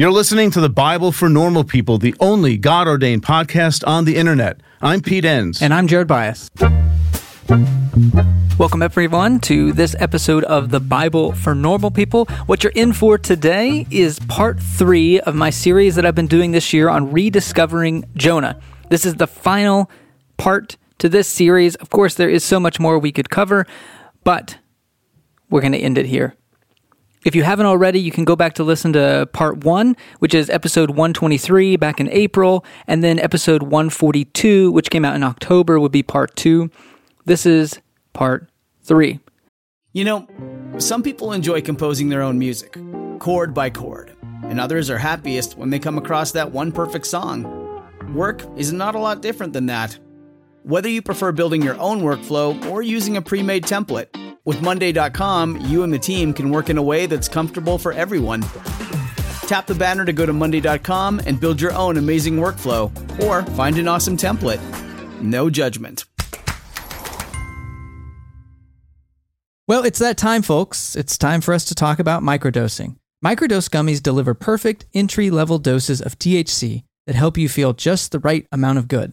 You're listening to the Bible for Normal People, the only God ordained podcast on the internet. I'm Pete Enns. And I'm Jared Byas. Welcome, everyone, to this episode of the Bible for Normal People. What you're in for today is part three of my series that I've been doing this year on rediscovering Jonah. This is the final part to this series. Of course, there is so much more we could cover, but we're going to end it here. If you haven't already, you can go back to listen to part one, which is episode 123 back in April, and then episode 142, which came out in October, would be part two. This is part three. You know, some people enjoy composing their own music, chord by chord, and others are happiest when they come across that one perfect song. Work is not a lot different than that. Whether you prefer building your own workflow or using a pre made template, with Monday.com, you and the team can work in a way that's comfortable for everyone. Tap the banner to go to Monday.com and build your own amazing workflow or find an awesome template. No judgment. Well, it's that time, folks. It's time for us to talk about microdosing. Microdose gummies deliver perfect entry level doses of THC that help you feel just the right amount of good.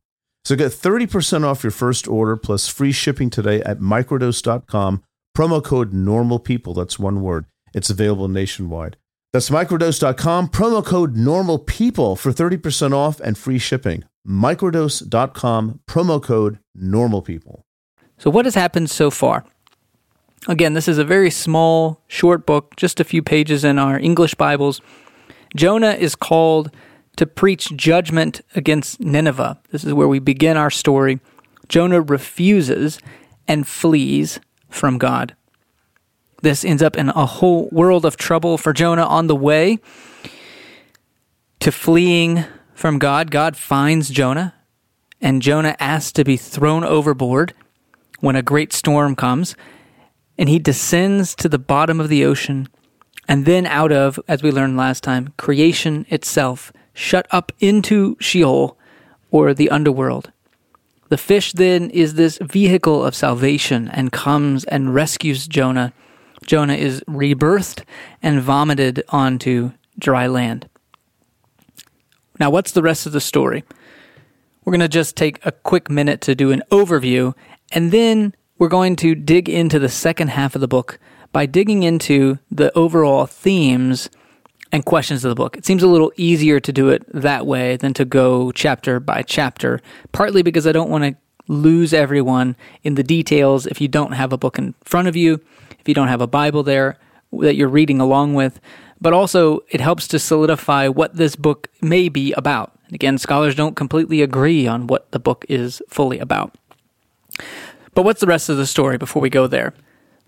So get 30% off your first order plus free shipping today at microdose.com. Promo code normal people. That's one word. It's available nationwide. That's microdose.com. Promo code normal people for 30% off and free shipping. Microdose.com. Promo code normal people. So, what has happened so far? Again, this is a very small, short book, just a few pages in our English Bibles. Jonah is called to preach judgment against Nineveh. This is where we begin our story. Jonah refuses and flees from God. This ends up in a whole world of trouble for Jonah on the way to fleeing from God. God finds Jonah, and Jonah asks to be thrown overboard when a great storm comes, and he descends to the bottom of the ocean, and then out of, as we learned last time, creation itself shut up into Sheol or the underworld. The fish then is this vehicle of salvation and comes and rescues Jonah. Jonah is rebirthed and vomited onto dry land. Now, what's the rest of the story? We're going to just take a quick minute to do an overview, and then we're going to dig into the second half of the book by digging into the overall themes and questions of the book. It seems a little easier to do it that way than to go chapter by chapter, partly because I don't want to lose everyone in the details if you don't have a book in front of you, if you don't have a Bible there that you're reading along with, but also it helps to solidify what this book may be about. Again, scholars don't completely agree on what the book is fully about. But what's the rest of the story before we go there?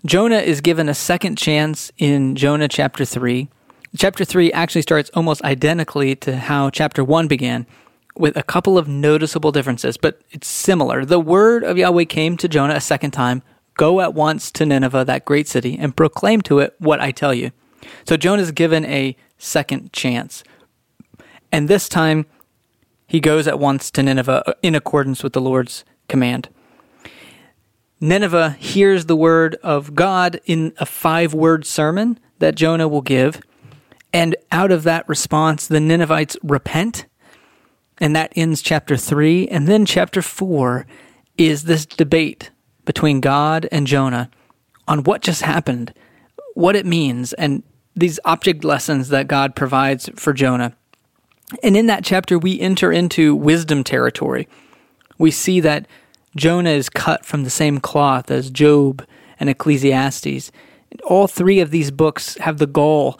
Jonah is given a second chance in Jonah chapter 3 Chapter 3 actually starts almost identically to how chapter 1 began, with a couple of noticeable differences, but it's similar. The word of Yahweh came to Jonah a second time Go at once to Nineveh, that great city, and proclaim to it what I tell you. So Jonah is given a second chance. And this time, he goes at once to Nineveh uh, in accordance with the Lord's command. Nineveh hears the word of God in a five word sermon that Jonah will give. And out of that response, the Ninevites repent. And that ends chapter three. And then chapter four is this debate between God and Jonah on what just happened, what it means, and these object lessons that God provides for Jonah. And in that chapter, we enter into wisdom territory. We see that Jonah is cut from the same cloth as Job and Ecclesiastes. All three of these books have the goal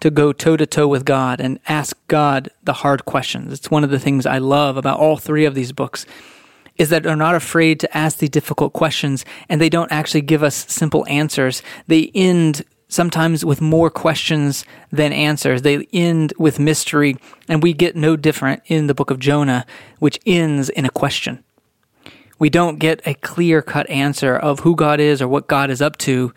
to go toe to toe with God and ask God the hard questions. It's one of the things I love about all three of these books is that they're not afraid to ask the difficult questions and they don't actually give us simple answers. They end sometimes with more questions than answers. They end with mystery, and we get no different in the book of Jonah, which ends in a question. We don't get a clear cut answer of who God is or what God is up to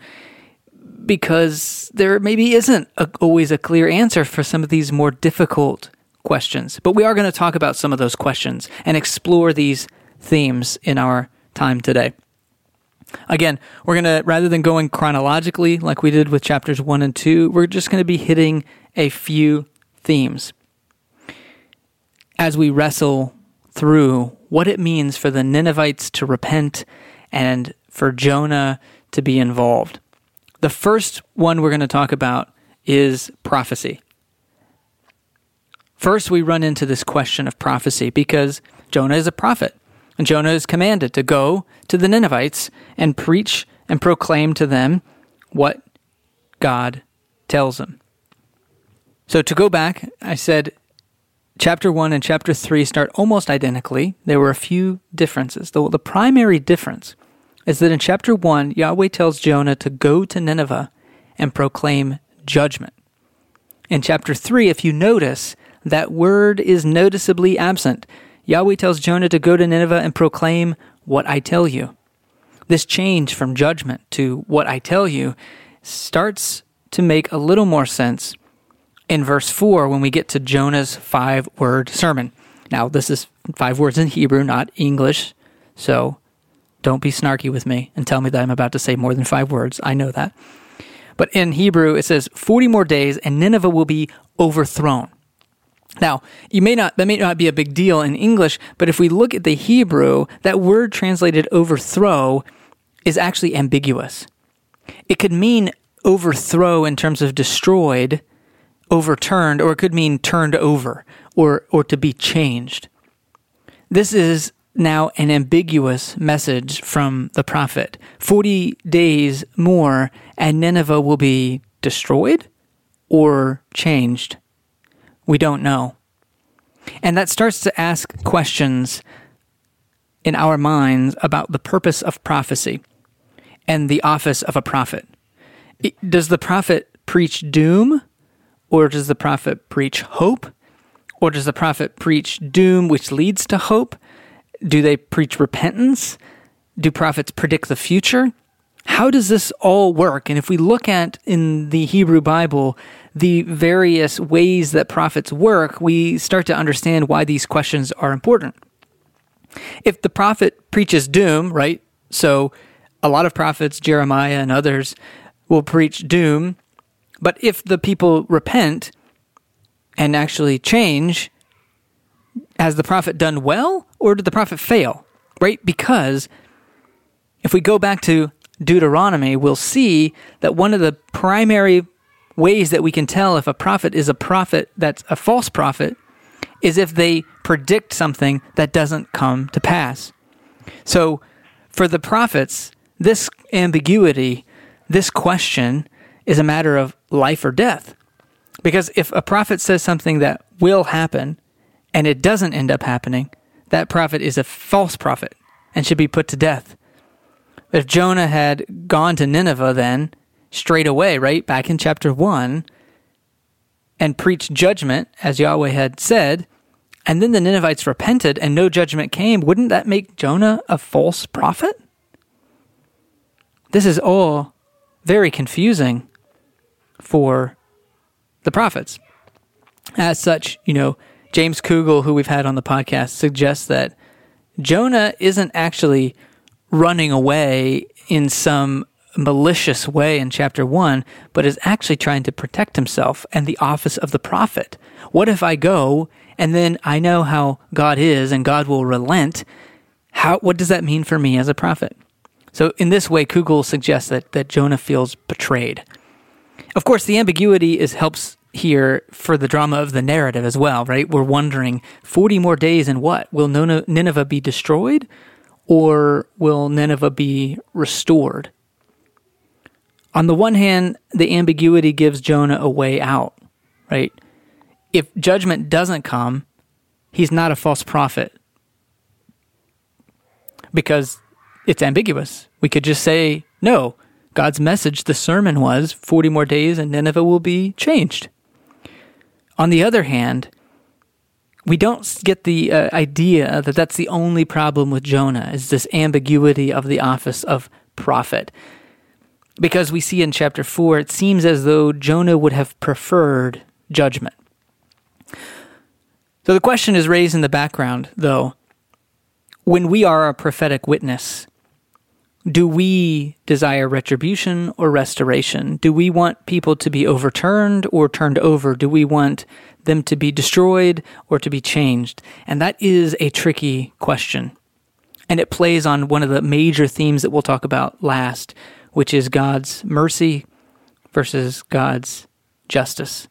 because there maybe isn't a, always a clear answer for some of these more difficult questions. But we are going to talk about some of those questions and explore these themes in our time today. Again, we're going to, rather than going chronologically like we did with chapters one and two, we're just going to be hitting a few themes as we wrestle through what it means for the Ninevites to repent and for Jonah to be involved. The first one we're going to talk about is prophecy. First, we run into this question of prophecy because Jonah is a prophet. And Jonah is commanded to go to the Ninevites and preach and proclaim to them what God tells him. So to go back, I said chapter 1 and chapter 3 start almost identically. There were a few differences. The, the primary difference is that in chapter 1, Yahweh tells Jonah to go to Nineveh and proclaim judgment. In chapter 3, if you notice, that word is noticeably absent. Yahweh tells Jonah to go to Nineveh and proclaim what I tell you. This change from judgment to what I tell you starts to make a little more sense in verse 4 when we get to Jonah's five word sermon. Now, this is five words in Hebrew, not English, so don't be snarky with me and tell me that I'm about to say more than five words. I know that. But in Hebrew, it says 40 more days and Nineveh will be overthrown. Now, you may not that may not be a big deal in English, but if we look at the Hebrew, that word translated overthrow is actually ambiguous. It could mean overthrow in terms of destroyed, overturned, or it could mean turned over or or to be changed. This is now an ambiguous message from the prophet. 40 days more and Nineveh will be destroyed or changed. We don't know. And that starts to ask questions in our minds about the purpose of prophecy and the office of a prophet. Does the prophet preach doom, or does the prophet preach hope? Or does the prophet preach doom, which leads to hope? Do they preach repentance? Do prophets predict the future? How does this all work? And if we look at in the Hebrew Bible the various ways that prophets work, we start to understand why these questions are important. If the prophet preaches doom, right? So a lot of prophets, Jeremiah and others, will preach doom. But if the people repent and actually change, has the prophet done well or did the prophet fail? Right? Because if we go back to Deuteronomy, we'll see that one of the primary ways that we can tell if a prophet is a prophet that's a false prophet is if they predict something that doesn't come to pass. So, for the prophets, this ambiguity, this question, is a matter of life or death. Because if a prophet says something that will happen and it doesn't end up happening, that prophet is a false prophet and should be put to death. If Jonah had gone to Nineveh then straight away, right? Back in chapter 1, and preached judgment, as Yahweh had said, and then the Ninevites repented and no judgment came, wouldn't that make Jonah a false prophet? This is all very confusing for the prophets. As such, you know, James Kugel, who we've had on the podcast, suggests that Jonah isn't actually running away in some malicious way in chapter one, but is actually trying to protect himself and the office of the prophet. What if I go and then I know how God is and God will relent? How, what does that mean for me as a prophet? So in this way, Kugel suggests that, that Jonah feels betrayed. Of course, the ambiguity is helps here for the drama of the narrative as well, right? We're wondering 40 more days and what? Will Nineveh be destroyed or will Nineveh be restored? on the one hand, the ambiguity gives Jonah a way out, right? If judgment doesn't come, he's not a false prophet because it's ambiguous. We could just say, no, God's message, the sermon was 40 more days and Nineveh will be changed. On the other hand, we don't get the uh, idea that that's the only problem with Jonah is this ambiguity of the office of prophet. Because we see in chapter 4, it seems as though Jonah would have preferred judgment. So the question is raised in the background, though. When we are a prophetic witness, do we desire retribution or restoration? Do we want people to be overturned or turned over? Do we want them to be destroyed or to be changed? And that is a tricky question. And it plays on one of the major themes that we'll talk about last, which is God's mercy versus God's justice.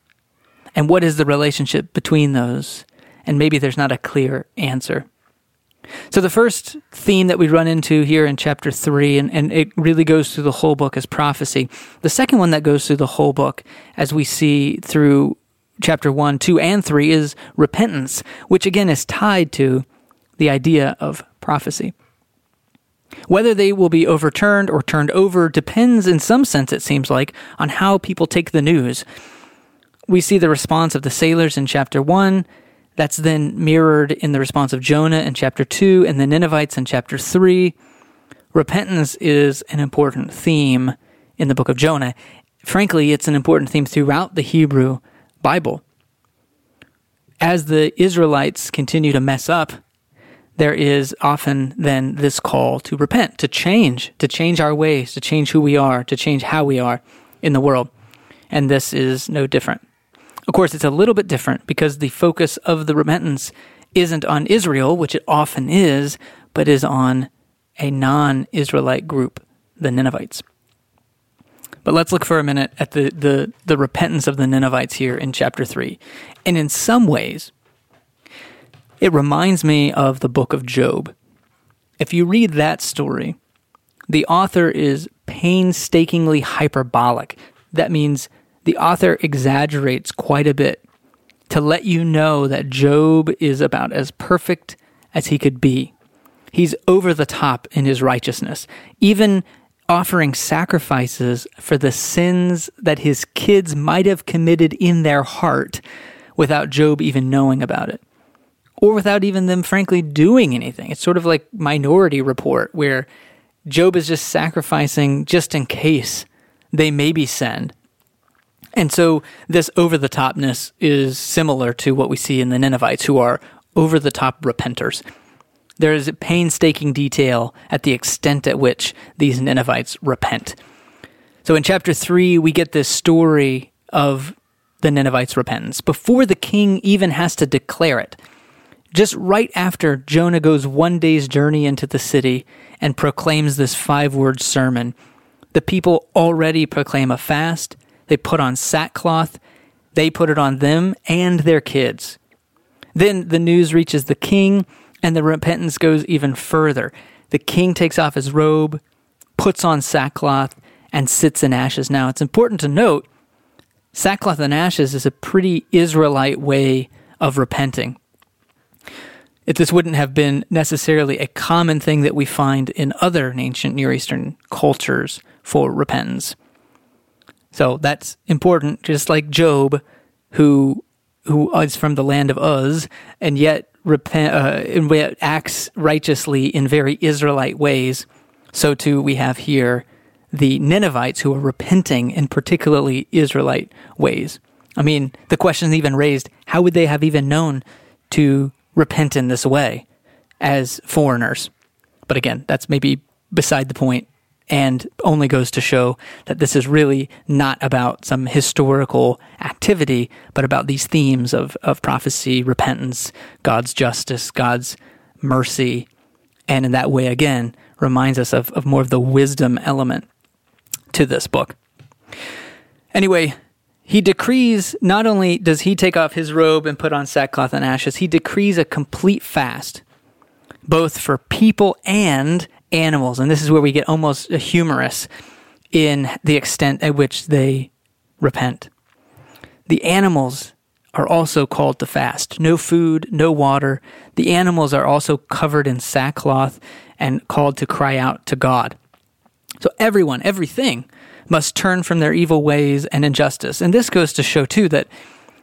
And what is the relationship between those? And maybe there's not a clear answer. So, the first theme that we run into here in chapter 3, and, and it really goes through the whole book, is prophecy. The second one that goes through the whole book, as we see through chapter 1, 2, and 3, is repentance, which again is tied to the idea of prophecy. Whether they will be overturned or turned over depends, in some sense, it seems like, on how people take the news. We see the response of the sailors in chapter 1. That's then mirrored in the response of Jonah in chapter 2 and the Ninevites in chapter 3. Repentance is an important theme in the book of Jonah. Frankly, it's an important theme throughout the Hebrew Bible. As the Israelites continue to mess up, there is often then this call to repent, to change, to change our ways, to change who we are, to change how we are in the world. And this is no different. Of course, it's a little bit different because the focus of the repentance isn't on Israel, which it often is, but is on a non Israelite group, the Ninevites. But let's look for a minute at the, the, the repentance of the Ninevites here in chapter 3. And in some ways, it reminds me of the book of Job. If you read that story, the author is painstakingly hyperbolic. That means the author exaggerates quite a bit to let you know that Job is about as perfect as he could be. He's over the top in his righteousness, even offering sacrifices for the sins that his kids might have committed in their heart without Job even knowing about it. Or without even them, frankly, doing anything. It's sort of like Minority Report, where Job is just sacrificing just in case they maybe send. And so this over the topness is similar to what we see in the Ninevites, who are over the top repenters. There is painstaking detail at the extent at which these Ninevites repent. So in chapter 3, we get this story of the Ninevites' repentance before the king even has to declare it. Just right after Jonah goes one day's journey into the city and proclaims this five word sermon, the people already proclaim a fast they put on sackcloth. They put it on them and their kids. Then the news reaches the king, and the repentance goes even further. The king takes off his robe, puts on sackcloth, and sits in ashes. Now, it's important to note sackcloth and ashes is a pretty Israelite way of repenting. If this wouldn't have been necessarily a common thing that we find in other ancient Near Eastern cultures for repentance. So that's important, just like Job, who who is from the land of Uz, and yet repent, uh, and yet acts righteously in very Israelite ways. So too we have here the Ninevites who are repenting in particularly Israelite ways. I mean, the question is even raised: How would they have even known to repent in this way as foreigners? But again, that's maybe beside the point and only goes to show that this is really not about some historical activity, but about these themes of, of prophecy, repentance, God's justice, God's mercy, and in that way, again, reminds us of, of more of the wisdom element to this book. Anyway, he decrees not only does he take off his robe and put on sackcloth and ashes, he decrees a complete fast, both for people and animals. And this is where we get almost humorous in the extent at which they repent. The animals are also called to fast. No food, no water. The animals are also covered in sackcloth and called to cry out to God. So everyone, everything must turn from their evil ways and injustice. And this goes to show, too, that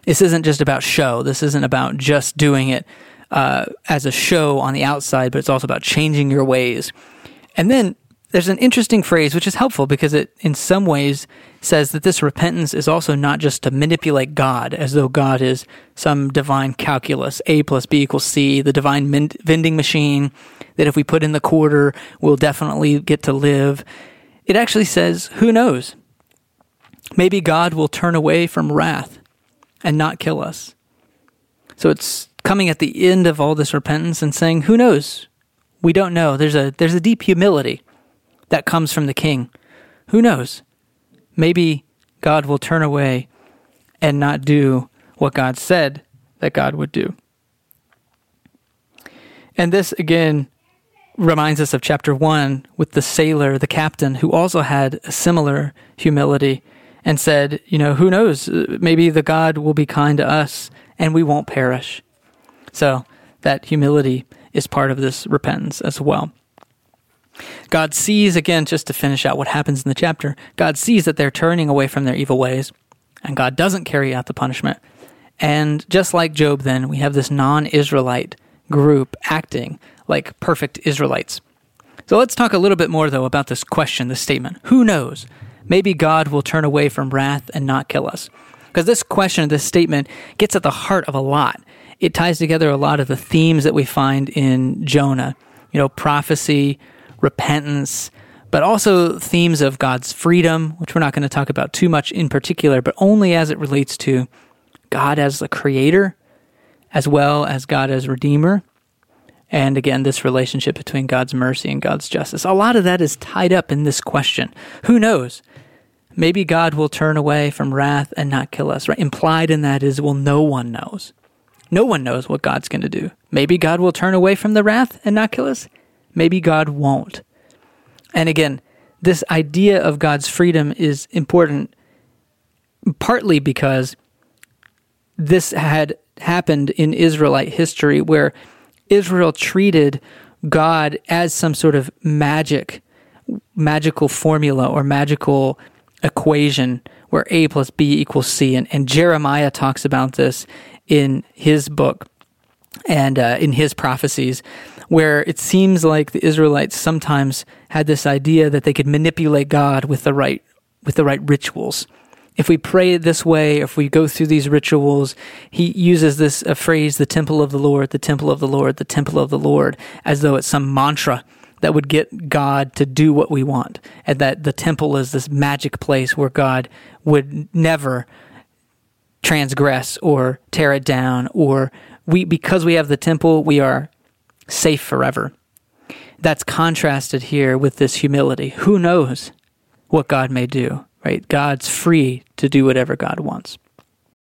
this isn't just about show. This isn't about just doing it uh, as a show on the outside, but it's also about changing your ways. And then there's an interesting phrase which is helpful because it, in some ways, says that this repentance is also not just to manipulate God as though God is some divine calculus, A plus B equals C, the divine vending machine, that if we put in the quarter, we'll definitely get to live. It actually says, who knows? Maybe God will turn away from wrath and not kill us. So it's coming at the end of all this repentance and saying, who knows? We don't know. There's a, there's a deep humility that comes from the king. Who knows? Maybe God will turn away and not do what God said that God would do. And this again reminds us of chapter 1 with the sailor, the captain, who also had a similar humility and said, You know, who knows? Maybe the God will be kind to us and we won't perish. So that humility is part of this repentance as well. God sees, again, just to finish out what happens in the chapter, God sees that they're turning away from their evil ways, and God doesn't carry out the punishment. And just like Job, then, we have this non Israelite group acting like perfect Israelites. So let's talk a little bit more, though, about this question, this statement. Who knows? Maybe God will turn away from wrath and not kill us. Because this question, this statement, gets at the heart of a lot. It ties together a lot of the themes that we find in Jonah. You know, prophecy, repentance, but also themes of God's freedom, which we're not going to talk about too much in particular, but only as it relates to God as the creator, as well as God as redeemer. And again, this relationship between God's mercy and God's justice. A lot of that is tied up in this question. Who knows? Maybe God will turn away from wrath and not kill us, right? Implied in that is, well, no one knows. No one knows what God's going to do. Maybe God will turn away from the wrath and not kill us. Maybe God won't. And again, this idea of God's freedom is important partly because this had happened in Israelite history where Israel treated God as some sort of magic, magical formula or magical equation where A plus B equals C. And, and Jeremiah talks about this in his book and uh, in his prophecies where it seems like the Israelites sometimes had this idea that they could manipulate God with the right with the right rituals. If we pray this way, if we go through these rituals, he uses this a phrase, the temple of the Lord, the temple of the Lord, the temple of the Lord, as though it's some mantra that would get God to do what we want. And that the temple is this magic place where God would never transgress or tear it down or we because we have the temple, we are safe forever. That's contrasted here with this humility. Who knows what God may do, right? God's free to do whatever God wants.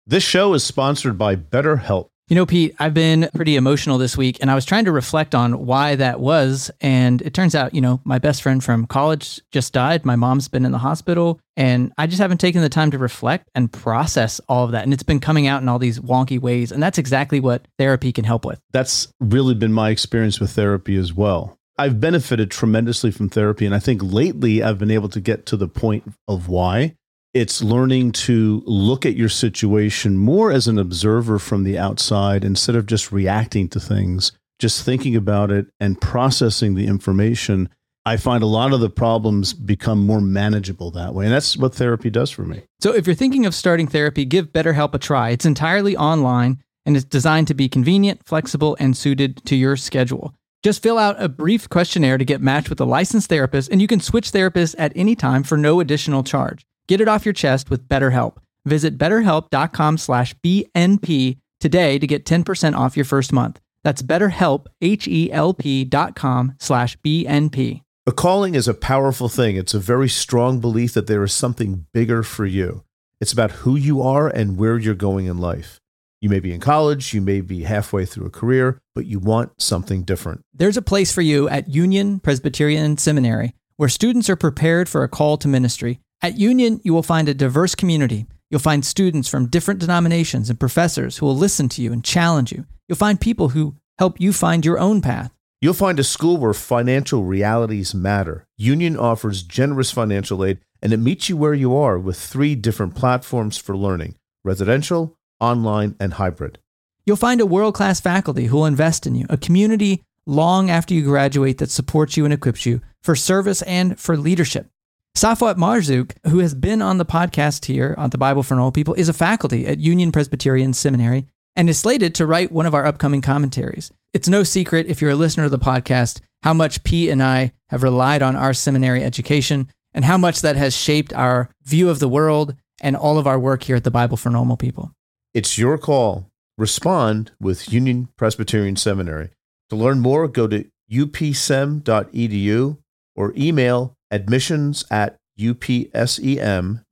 This show is sponsored by BetterHelp. You know, Pete, I've been pretty emotional this week and I was trying to reflect on why that was. And it turns out, you know, my best friend from college just died. My mom's been in the hospital and I just haven't taken the time to reflect and process all of that. And it's been coming out in all these wonky ways. And that's exactly what therapy can help with. That's really been my experience with therapy as well. I've benefited tremendously from therapy. And I think lately I've been able to get to the point of why it's learning to look at your situation more as an observer from the outside instead of just reacting to things, just thinking about it and processing the information. I find a lot of the problems become more manageable that way. And that's what therapy does for me. So if you're thinking of starting therapy, give BetterHelp a try. It's entirely online and it's designed to be convenient, flexible, and suited to your schedule. Just fill out a brief questionnaire to get matched with a licensed therapist, and you can switch therapists at any time for no additional charge. Get it off your chest with BetterHelp. Visit betterhelp.com slash BNP today to get 10% off your first month. That's betterhelp, H-E-L-P dot com slash BNP. A calling is a powerful thing. It's a very strong belief that there is something bigger for you. It's about who you are and where you're going in life. You may be in college, you may be halfway through a career, but you want something different. There's a place for you at Union Presbyterian Seminary where students are prepared for a call to ministry at Union, you will find a diverse community. You'll find students from different denominations and professors who will listen to you and challenge you. You'll find people who help you find your own path. You'll find a school where financial realities matter. Union offers generous financial aid and it meets you where you are with three different platforms for learning residential, online, and hybrid. You'll find a world class faculty who will invest in you, a community long after you graduate that supports you and equips you for service and for leadership. Safwat Marzouk, who has been on the podcast here on the Bible for Normal People, is a faculty at Union Presbyterian Seminary and is slated to write one of our upcoming commentaries. It's no secret, if you're a listener of the podcast, how much Pete and I have relied on our seminary education and how much that has shaped our view of the world and all of our work here at the Bible for Normal People. It's your call. Respond with Union Presbyterian Seminary. To learn more, go to upsem.edu or email admissions at upsem.edu.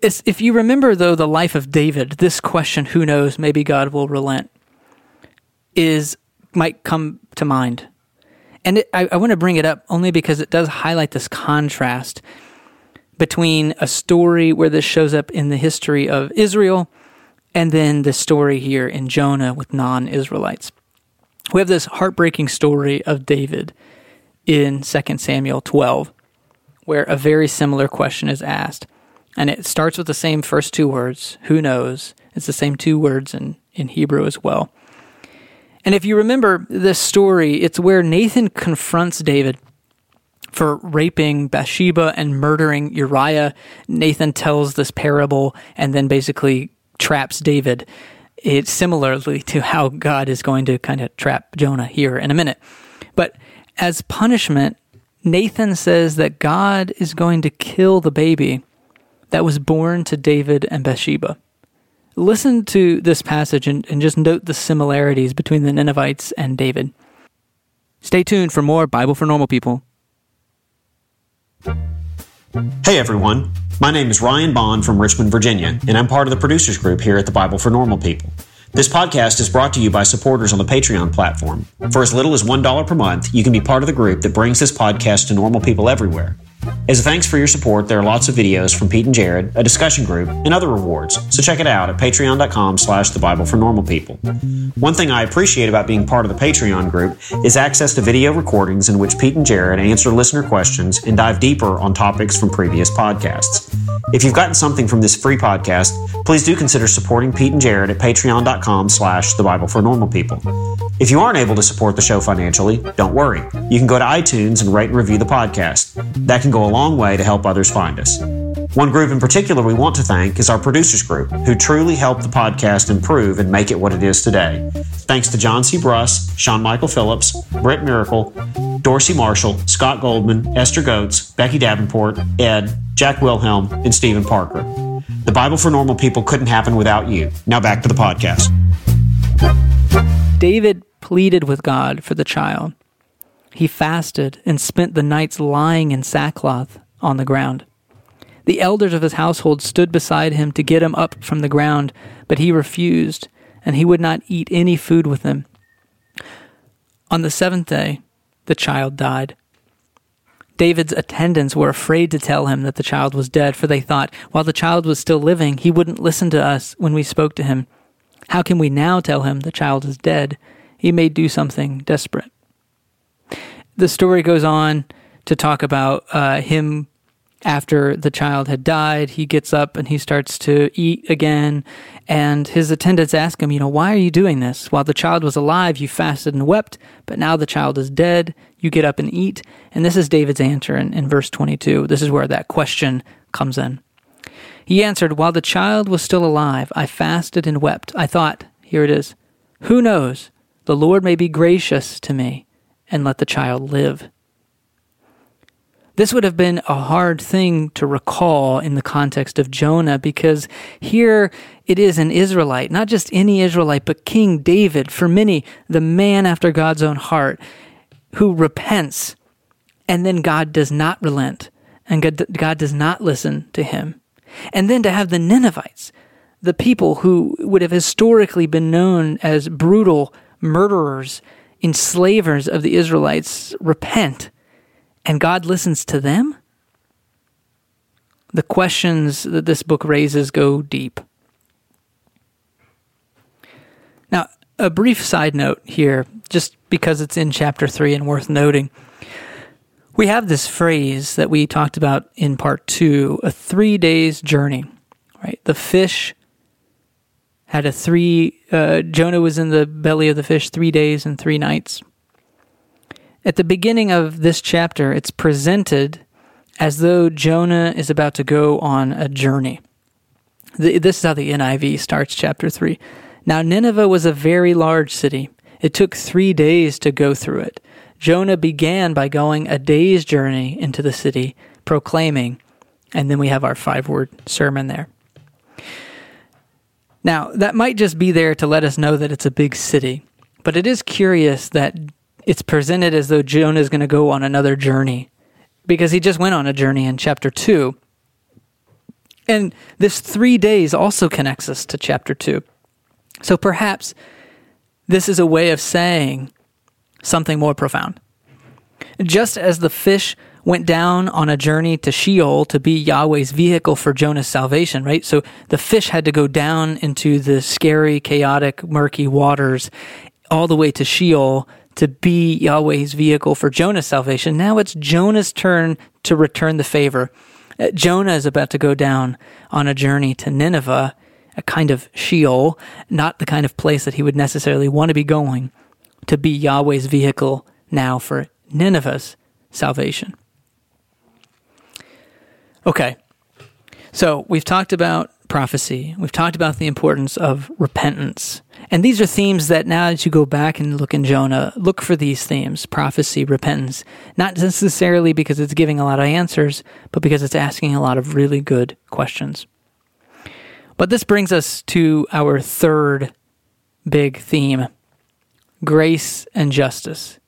It's, if you remember, though, the life of David, this question, who knows, maybe God will relent, is might come to mind. And it, I, I want to bring it up only because it does highlight this contrast between a story where this shows up in the history of Israel and then the story here in Jonah with non Israelites. We have this heartbreaking story of David in 2 Samuel 12, where a very similar question is asked. And it starts with the same first two words, who knows? It's the same two words in, in Hebrew as well. And if you remember this story, it's where Nathan confronts David for raping Bathsheba and murdering Uriah. Nathan tells this parable and then basically traps David. It's similarly to how God is going to kind of trap Jonah here in a minute. But as punishment, Nathan says that God is going to kill the baby that was born to David and Bathsheba. Listen to this passage and, and just note the similarities between the Ninevites and David. Stay tuned for more Bible for Normal People. Hey everyone, my name is Ryan Bond from Richmond, Virginia, and I'm part of the producers group here at the Bible for Normal People. This podcast is brought to you by supporters on the Patreon platform. For as little as $1 per month, you can be part of the group that brings this podcast to normal people everywhere. As a thanks for your support, there are lots of videos from Pete and Jared, a discussion group, and other rewards, so check it out at patreon.com slash the Bible for Normal People. One thing I appreciate about being part of the Patreon group is access to video recordings in which Pete and Jared answer listener questions and dive deeper on topics from previous podcasts. If you've gotten something from this free podcast, please do consider supporting Pete and Jared at patreon.com slash the Bible for Normal People. If you aren't able to support the show financially, don't worry. You can go to iTunes and rate and review the podcast. That can go a long way to help others find us. One group in particular we want to thank is our producers group, who truly helped the podcast improve and make it what it is today. Thanks to John C. Bruss, Sean Michael Phillips, Britt Miracle, Dorsey Marshall, Scott Goldman, Esther Goetz, Becky Davenport, Ed, Jack Wilhelm, and Stephen Parker. The Bible for Normal People couldn't happen without you. Now back to the podcast. David pleaded with God for the child. He fasted and spent the nights lying in sackcloth on the ground. The elders of his household stood beside him to get him up from the ground, but he refused, and he would not eat any food with them. On the seventh day, the child died. David's attendants were afraid to tell him that the child was dead, for they thought, while the child was still living, he wouldn't listen to us when we spoke to him. How can we now tell him the child is dead? He may do something desperate. The story goes on to talk about uh, him after the child had died. He gets up and he starts to eat again. And his attendants ask him, You know, why are you doing this? While the child was alive, you fasted and wept, but now the child is dead. You get up and eat. And this is David's answer in, in verse 22. This is where that question comes in. He answered, While the child was still alive, I fasted and wept. I thought, here it is, who knows? The Lord may be gracious to me and let the child live. This would have been a hard thing to recall in the context of Jonah because here it is an Israelite, not just any Israelite, but King David, for many, the man after God's own heart, who repents and then God does not relent and God, does not listen to him. And then to have the Ninevites, the people who would have historically been known as brutal murderers, enslavers of the Israelites, repent and God listens to them? The questions that this book raises go deep. Now, a brief side note here just because it's in chapter 3 and worth noting. We have this phrase that we talked about in part 2, a 3 days journey, right? The fish had a 3 uh, Jonah was in the belly of the fish 3 days and 3 nights. At the beginning of this chapter, it's presented as though Jonah is about to go on a journey. This is how the NIV starts chapter 3. Now, Nineveh was a very large city. It took three days to go through it. Jonah began by going a day's journey into the city, proclaiming, and then we have our five word sermon there. Now, that might just be there to let us know that it's a big city, but it is curious that it's presented as though Jonah is going to go on another journey because he just went on a journey in chapter 2. And this three days also connects us to chapter 2. So perhaps this is a way of saying something more profound. Just as the fish went down on a journey to Sheol to be Yahweh's vehicle for Jonah's salvation, right? So the fish had to go down into the scary, chaotic, murky waters all the way to Sheol to be Yahweh's vehicle for Jonah's salvation. Now it's Jonah's turn to return the favor. Uh, Jonah is about to go down on a journey to Nineveh, a kind of Sheol, not the kind of place that he would necessarily want to be going, to be Yahweh's vehicle now for Nineveh's salvation. Okay, so we've talked about prophecy, we've talked about the importance of repentance. And these are themes that now as you go back and look in Jonah, look for these themes prophecy, repentance, not necessarily because it's giving a lot of answers, but because it's asking a lot of really good questions. But this brings us to our third big theme grace and justice.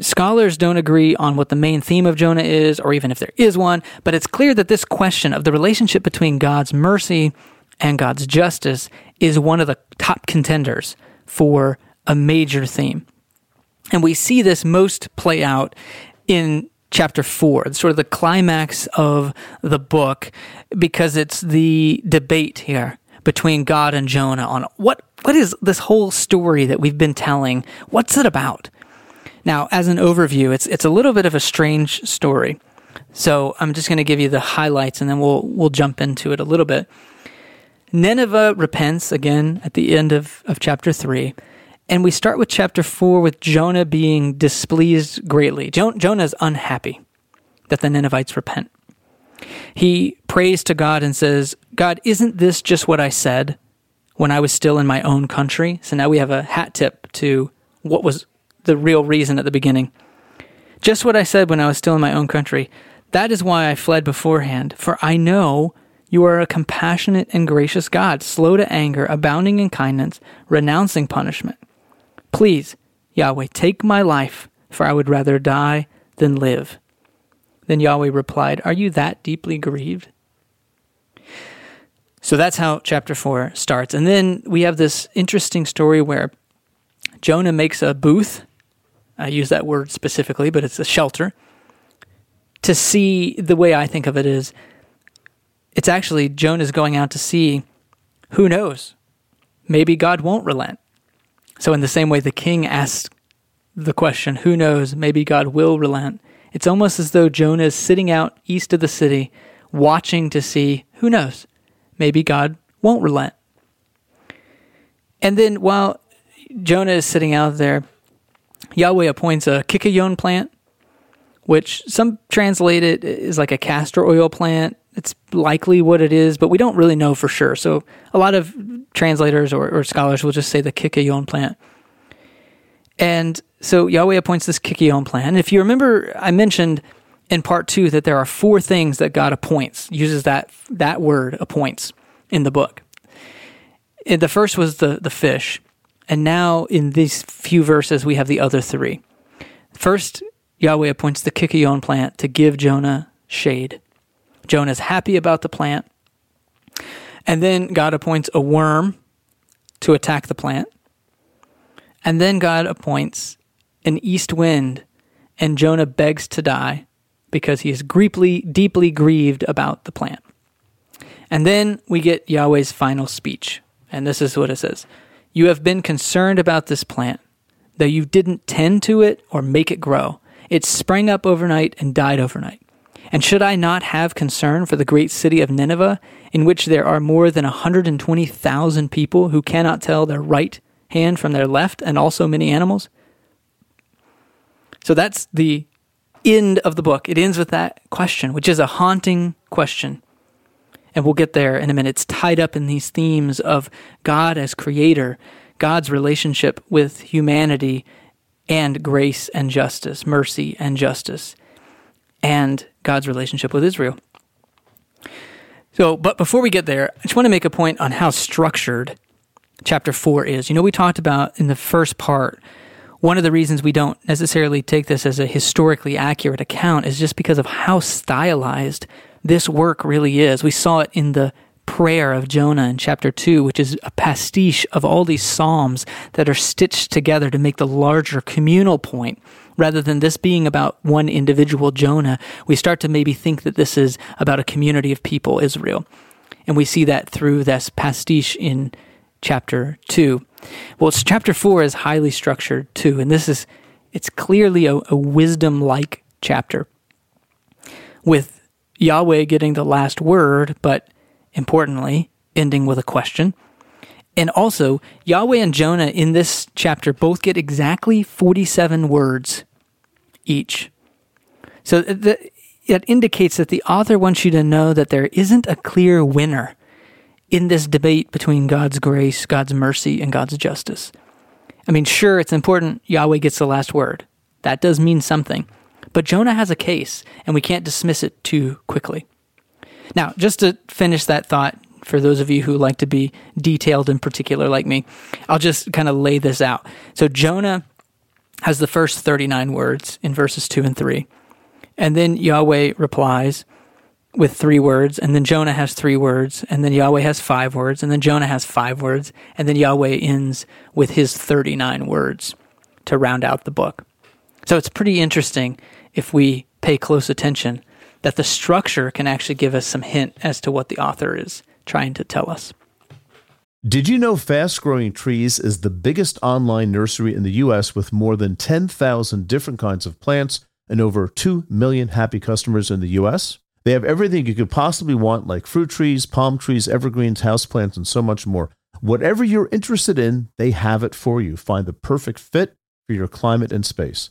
Scholars don't agree on what the main theme of Jonah is, or even if there is one, but it's clear that this question of the relationship between God's mercy and God's justice is one of the top contenders for a major theme. And we see this most play out in chapter four, sort of the climax of the book, because it's the debate here between God and Jonah on what what is this whole story that we've been telling? What's it about? Now, as an overview, it's it's a little bit of a strange story. So I'm just going to give you the highlights, and then we'll we'll jump into it a little bit. Nineveh repents again at the end of, of chapter 3. And we start with chapter 4 with Jonah being displeased greatly. Jo- Jonah is unhappy that the Ninevites repent. He prays to God and says, God, isn't this just what I said when I was still in my own country? So now we have a hat tip to what was the real reason at the beginning. Just what I said when I was still in my own country. That is why I fled beforehand, for I know you are a compassionate and gracious God, slow to anger, abounding in kindness, renouncing punishment. Please, Yahweh, take my life, for I would rather die than live. Then Yahweh replied, Are you that deeply grieved? So that's how chapter 4 starts. And then we have this interesting story where Jonah makes a booth. I use that word specifically, but it's a shelter. To see the way I think of it is it's actually Jonah's going out to see. Who knows? Maybe God won't relent. So, in the same way the king asked the question, Who knows? Maybe God will relent. It's almost as though Jonah is sitting out east of the city, watching to see, Who knows? Maybe God won't relent. And then while Jonah is sitting out there, Yahweh appoints a kikayon plant, which some translate it is like a castor oil plant. It's likely what it is, but we don't really know for sure. So a lot of translators or, or scholars will just say the kikayon plant. And so Yahweh appoints this kikayon plant. And if you remember, I mentioned in part two that there are four things that God appoints, uses that that word appoints in the book. And the first was the the fish, and now in these few verses we have the other three. First, Yahweh appoints the kikayon plant to give Jonah shade. Jonah's happy about the plant. And then God appoints a worm to attack the plant. And then God appoints an east wind, and Jonah begs to die because he is deeply, deeply grieved about the plant. And then we get Yahweh's final speech. And this is what it says You have been concerned about this plant, though you didn't tend to it or make it grow. It sprang up overnight and died overnight. And should I not have concern for the great city of Nineveh, in which there are more than 120,000 people who cannot tell their right hand from their left, and also many animals? So that's the end of the book. It ends with that question, which is a haunting question. And we'll get there in a minute. It's tied up in these themes of God as creator, God's relationship with humanity, and grace and justice, mercy and justice, and God's relationship with Israel. So, but before we get there, I just want to make a point on how structured chapter 4 is. You know, we talked about in the first part one of the reasons we don't necessarily take this as a historically accurate account is just because of how stylized this work really is. We saw it in the prayer of Jonah in chapter 2, which is a pastiche of all these psalms that are stitched together to make the larger communal point. Rather than this being about one individual Jonah, we start to maybe think that this is about a community of people, Israel. And we see that through this pastiche in chapter 2. Well, chapter 4 is highly structured too, and this is it's clearly a, a wisdom like chapter with Yahweh getting the last word, but importantly, ending with a question. And also, Yahweh and Jonah in this chapter both get exactly 47 words each. So uh, the, it indicates that the author wants you to know that there isn't a clear winner in this debate between God's grace, God's mercy, and God's justice. I mean, sure, it's important Yahweh gets the last word. That does mean something. But Jonah has a case, and we can't dismiss it too quickly. Now, just to finish that thought, for those of you who like to be detailed in particular like me, I'll just kind of lay this out. So, Jonah has the first 39 words in verses 2 and 3. And then Yahweh replies, with three words, and then Jonah has three words, and then Yahweh has five words, and then Jonah has five words, and then Yahweh ends with his 39 words to round out the book. So it's pretty interesting if we pay close attention that the structure can actually give us some hint as to what the author is trying to tell us. Did you know Fast Growing Trees is the biggest online nursery in the U.S. with more than 10,000 different kinds of plants and over 2 million happy customers in the U.S.? They have everything you could possibly want, like fruit trees, palm trees, evergreens, houseplants, and so much more. Whatever you're interested in, they have it for you. Find the perfect fit for your climate and space.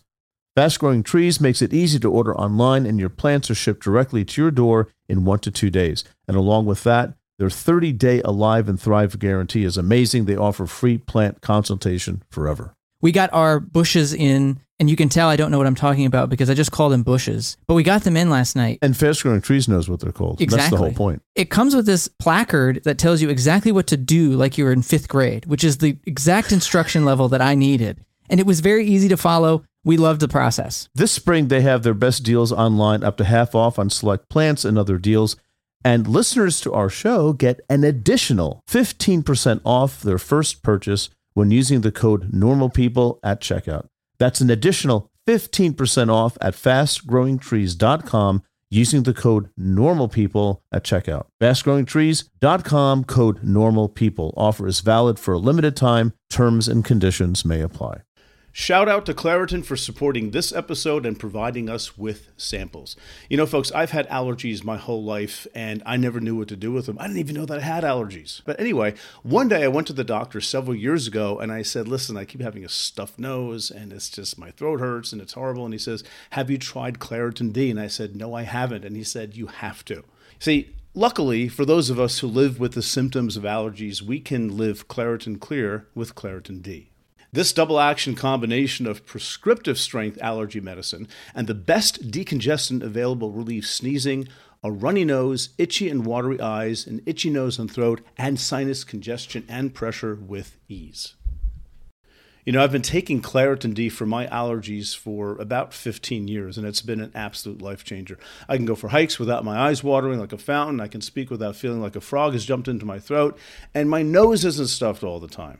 Fast Growing Trees makes it easy to order online, and your plants are shipped directly to your door in one to two days. And along with that, their 30 day Alive and Thrive guarantee is amazing. They offer free plant consultation forever. We got our bushes in, and you can tell I don't know what I'm talking about because I just called them bushes. But we got them in last night. And Fast Growing Trees knows what they're called. Exactly. That's the whole point. It comes with this placard that tells you exactly what to do, like you were in fifth grade, which is the exact instruction level that I needed. And it was very easy to follow. We love the process. This spring, they have their best deals online, up to half off on select plants and other deals. And listeners to our show get an additional 15% off their first purchase when using the code NORMALPEOPLE at checkout. That's an additional 15% off at fastgrowingtrees.com using the code NORMALPEOPLE at checkout. Fastgrowingtrees.com code NORMALPEOPLE. Offer is valid for a limited time. Terms and conditions may apply. Shout out to Claritin for supporting this episode and providing us with samples. You know, folks, I've had allergies my whole life and I never knew what to do with them. I didn't even know that I had allergies. But anyway, one day I went to the doctor several years ago and I said, Listen, I keep having a stuffed nose and it's just my throat hurts and it's horrible. And he says, Have you tried Claritin D? And I said, No, I haven't. And he said, You have to. See, Luckily, for those of us who live with the symptoms of allergies, we can live Claritin Clear with Claritin D. This double action combination of prescriptive strength allergy medicine and the best decongestant available relieves sneezing, a runny nose, itchy and watery eyes, an itchy nose and throat, and sinus congestion and pressure with ease. You know, I've been taking Claritin D for my allergies for about 15 years, and it's been an absolute life changer. I can go for hikes without my eyes watering like a fountain. I can speak without feeling like a frog has jumped into my throat, and my nose isn't stuffed all the time.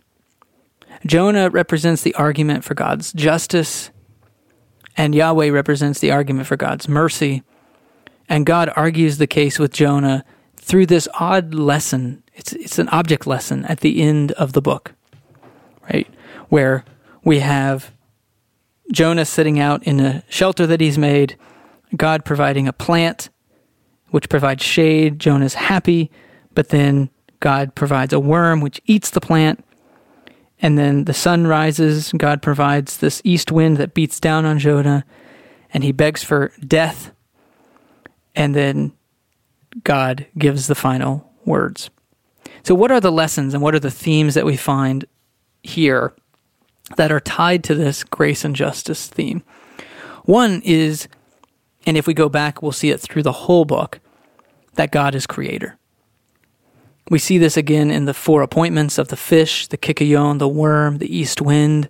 Jonah represents the argument for God's justice, and Yahweh represents the argument for God's mercy. And God argues the case with Jonah through this odd lesson. It's, it's an object lesson at the end of the book, right? Where we have Jonah sitting out in a shelter that he's made, God providing a plant which provides shade. Jonah's happy, but then God provides a worm which eats the plant. And then the sun rises. God provides this east wind that beats down on Jonah, and he begs for death. And then God gives the final words. So, what are the lessons and what are the themes that we find here that are tied to this grace and justice theme? One is, and if we go back, we'll see it through the whole book, that God is creator. We see this again in the four appointments of the fish, the kikayon, the worm, the east wind.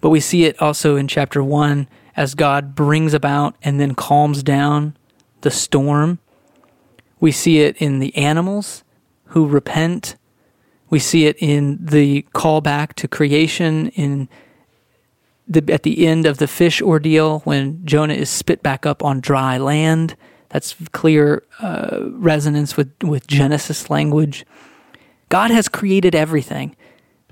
But we see it also in chapter one as God brings about and then calms down the storm. We see it in the animals who repent. We see it in the callback to creation in the, at the end of the fish ordeal when Jonah is spit back up on dry land. That's clear uh, resonance with, with Genesis language. God has created everything,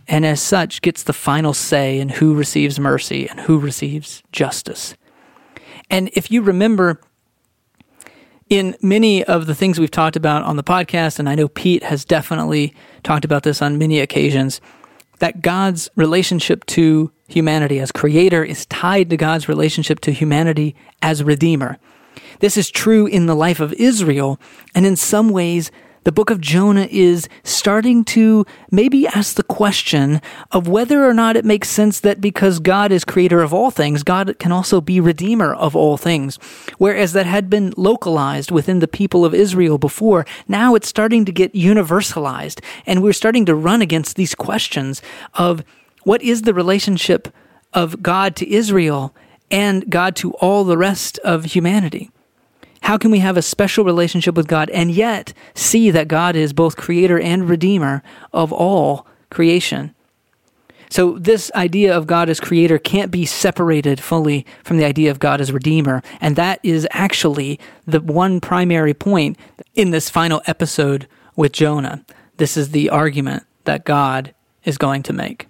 and as such, gets the final say in who receives mercy and who receives justice. And if you remember, in many of the things we've talked about on the podcast, and I know Pete has definitely talked about this on many occasions, that God's relationship to humanity as creator is tied to God's relationship to humanity as redeemer. This is true in the life of Israel, and in some ways, the book of Jonah is starting to maybe ask the question of whether or not it makes sense that because God is creator of all things, God can also be redeemer of all things. Whereas that had been localized within the people of Israel before, now it's starting to get universalized. And we're starting to run against these questions of what is the relationship of God to Israel and God to all the rest of humanity? How can we have a special relationship with God and yet see that God is both creator and redeemer of all creation? So, this idea of God as creator can't be separated fully from the idea of God as redeemer. And that is actually the one primary point in this final episode with Jonah. This is the argument that God is going to make.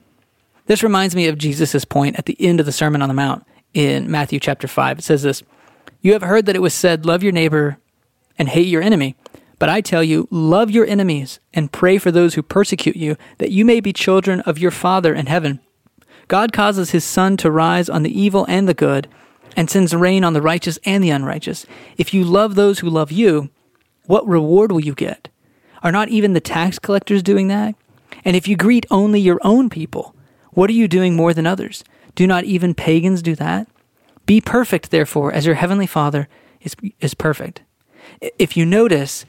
This reminds me of Jesus' point at the end of the Sermon on the Mount in Matthew chapter 5. It says this you have heard that it was said, Love your neighbor and hate your enemy. But I tell you, love your enemies and pray for those who persecute you, that you may be children of your Father in heaven. God causes his sun to rise on the evil and the good, and sends rain on the righteous and the unrighteous. If you love those who love you, what reward will you get? Are not even the tax collectors doing that? And if you greet only your own people, what are you doing more than others? Do not even pagans do that? Be perfect, therefore, as your heavenly Father is, is perfect. If you notice,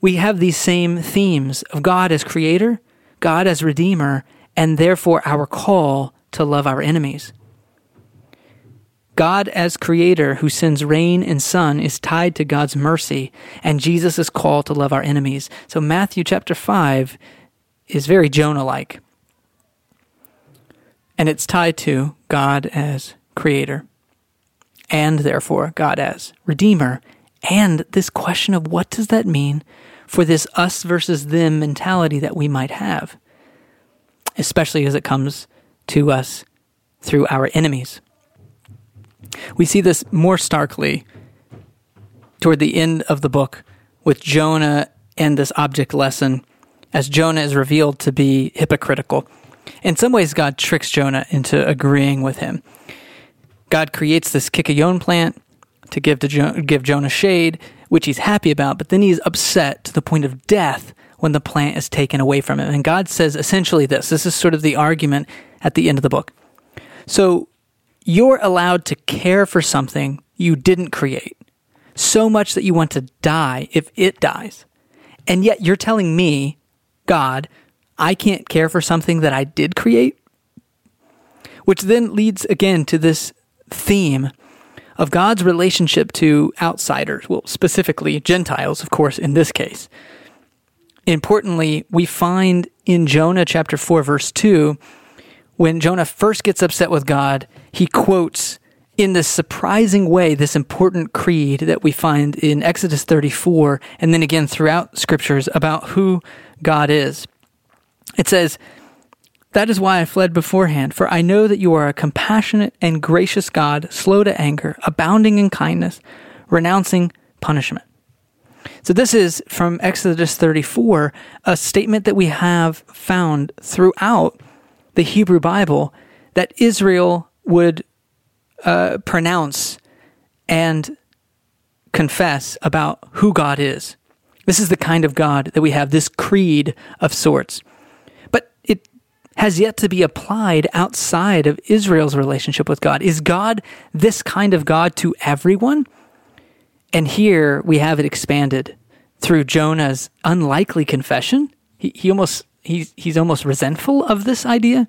we have these same themes of God as creator, God as redeemer, and therefore our call to love our enemies. God as creator who sends rain and sun is tied to God's mercy, and Jesus' call to love our enemies. So Matthew chapter 5 is very Jonah like. And it's tied to God as creator, and therefore God as redeemer, and this question of what does that mean for this us versus them mentality that we might have, especially as it comes to us through our enemies. We see this more starkly toward the end of the book with Jonah and this object lesson as Jonah is revealed to be hypocritical. In some ways, God tricks Jonah into agreeing with him. God creates this kikayon plant to give to jo- give Jonah shade, which he's happy about, but then he's upset to the point of death when the plant is taken away from him. And God says essentially this. This is sort of the argument at the end of the book. So you're allowed to care for something you didn't create so much that you want to die if it dies. And yet you're telling me, God, I can't care for something that I did create? Which then leads again to this theme of God's relationship to outsiders, well, specifically Gentiles, of course, in this case. Importantly, we find in Jonah chapter 4, verse 2, when Jonah first gets upset with God, he quotes in this surprising way this important creed that we find in Exodus 34 and then again throughout scriptures about who God is. It says, That is why I fled beforehand, for I know that you are a compassionate and gracious God, slow to anger, abounding in kindness, renouncing punishment. So, this is from Exodus 34, a statement that we have found throughout the Hebrew Bible that Israel would uh, pronounce and confess about who God is. This is the kind of God that we have, this creed of sorts. Has yet to be applied outside of Israel's relationship with God. Is God this kind of God to everyone? And here we have it expanded through Jonah's unlikely confession. He, he almost he's he's almost resentful of this idea.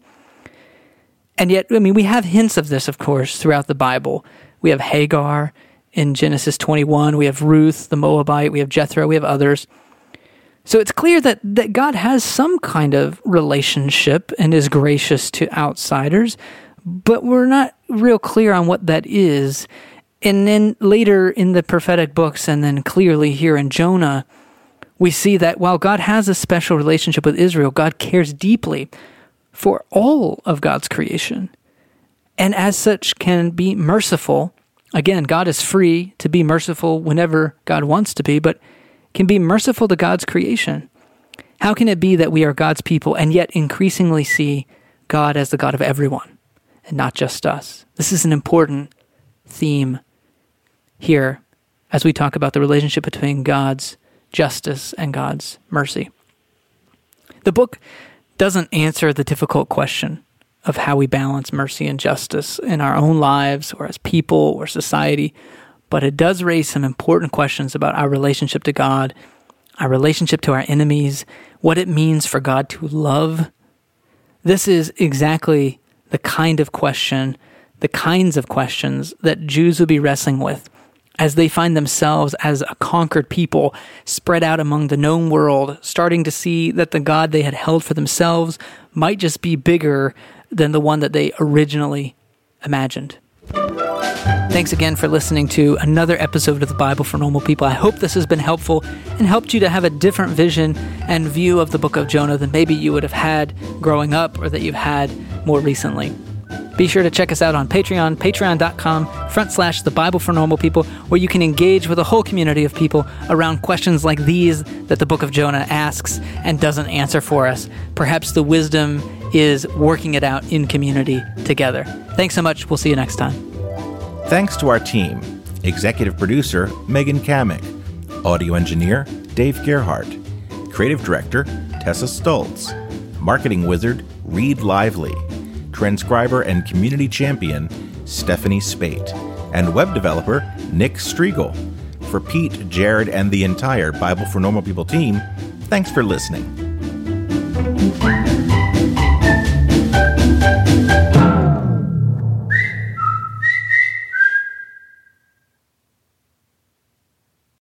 And yet, I mean, we have hints of this, of course, throughout the Bible. We have Hagar in Genesis 21. We have Ruth, the Moabite. We have Jethro. We have others. So it's clear that, that God has some kind of relationship and is gracious to outsiders, but we're not real clear on what that is. And then later in the prophetic books, and then clearly here in Jonah, we see that while God has a special relationship with Israel, God cares deeply for all of God's creation. And as such, can be merciful. Again, God is free to be merciful whenever God wants to be, but can be merciful to God's creation. How can it be that we are God's people and yet increasingly see God as the God of everyone and not just us? This is an important theme here as we talk about the relationship between God's justice and God's mercy. The book doesn't answer the difficult question of how we balance mercy and justice in our own lives or as people or society, but it does raise some important questions about our relationship to God, our relationship to our enemies, what it means for God to love. This is exactly the kind of question, the kinds of questions that Jews would be wrestling with as they find themselves as a conquered people spread out among the known world, starting to see that the God they had held for themselves might just be bigger than the one that they originally imagined. Thanks again for listening to another episode of the Bible for Normal People. I hope this has been helpful and helped you to have a different vision and view of the book of Jonah than maybe you would have had growing up or that you've had more recently. Be sure to check us out on Patreon, patreon.com front slash the Bible for Normal People, where you can engage with a whole community of people around questions like these that the book of Jonah asks and doesn't answer for us. Perhaps the wisdom is working it out in community together. Thanks so much. We'll see you next time. Thanks to our team executive producer Megan Cammack, audio engineer Dave Gerhardt, creative director Tessa Stoltz, marketing wizard Reed Lively transcriber and community champion Stephanie Spate, and web developer Nick Striegel. For Pete, Jared, and the entire Bible for Normal People team, thanks for listening.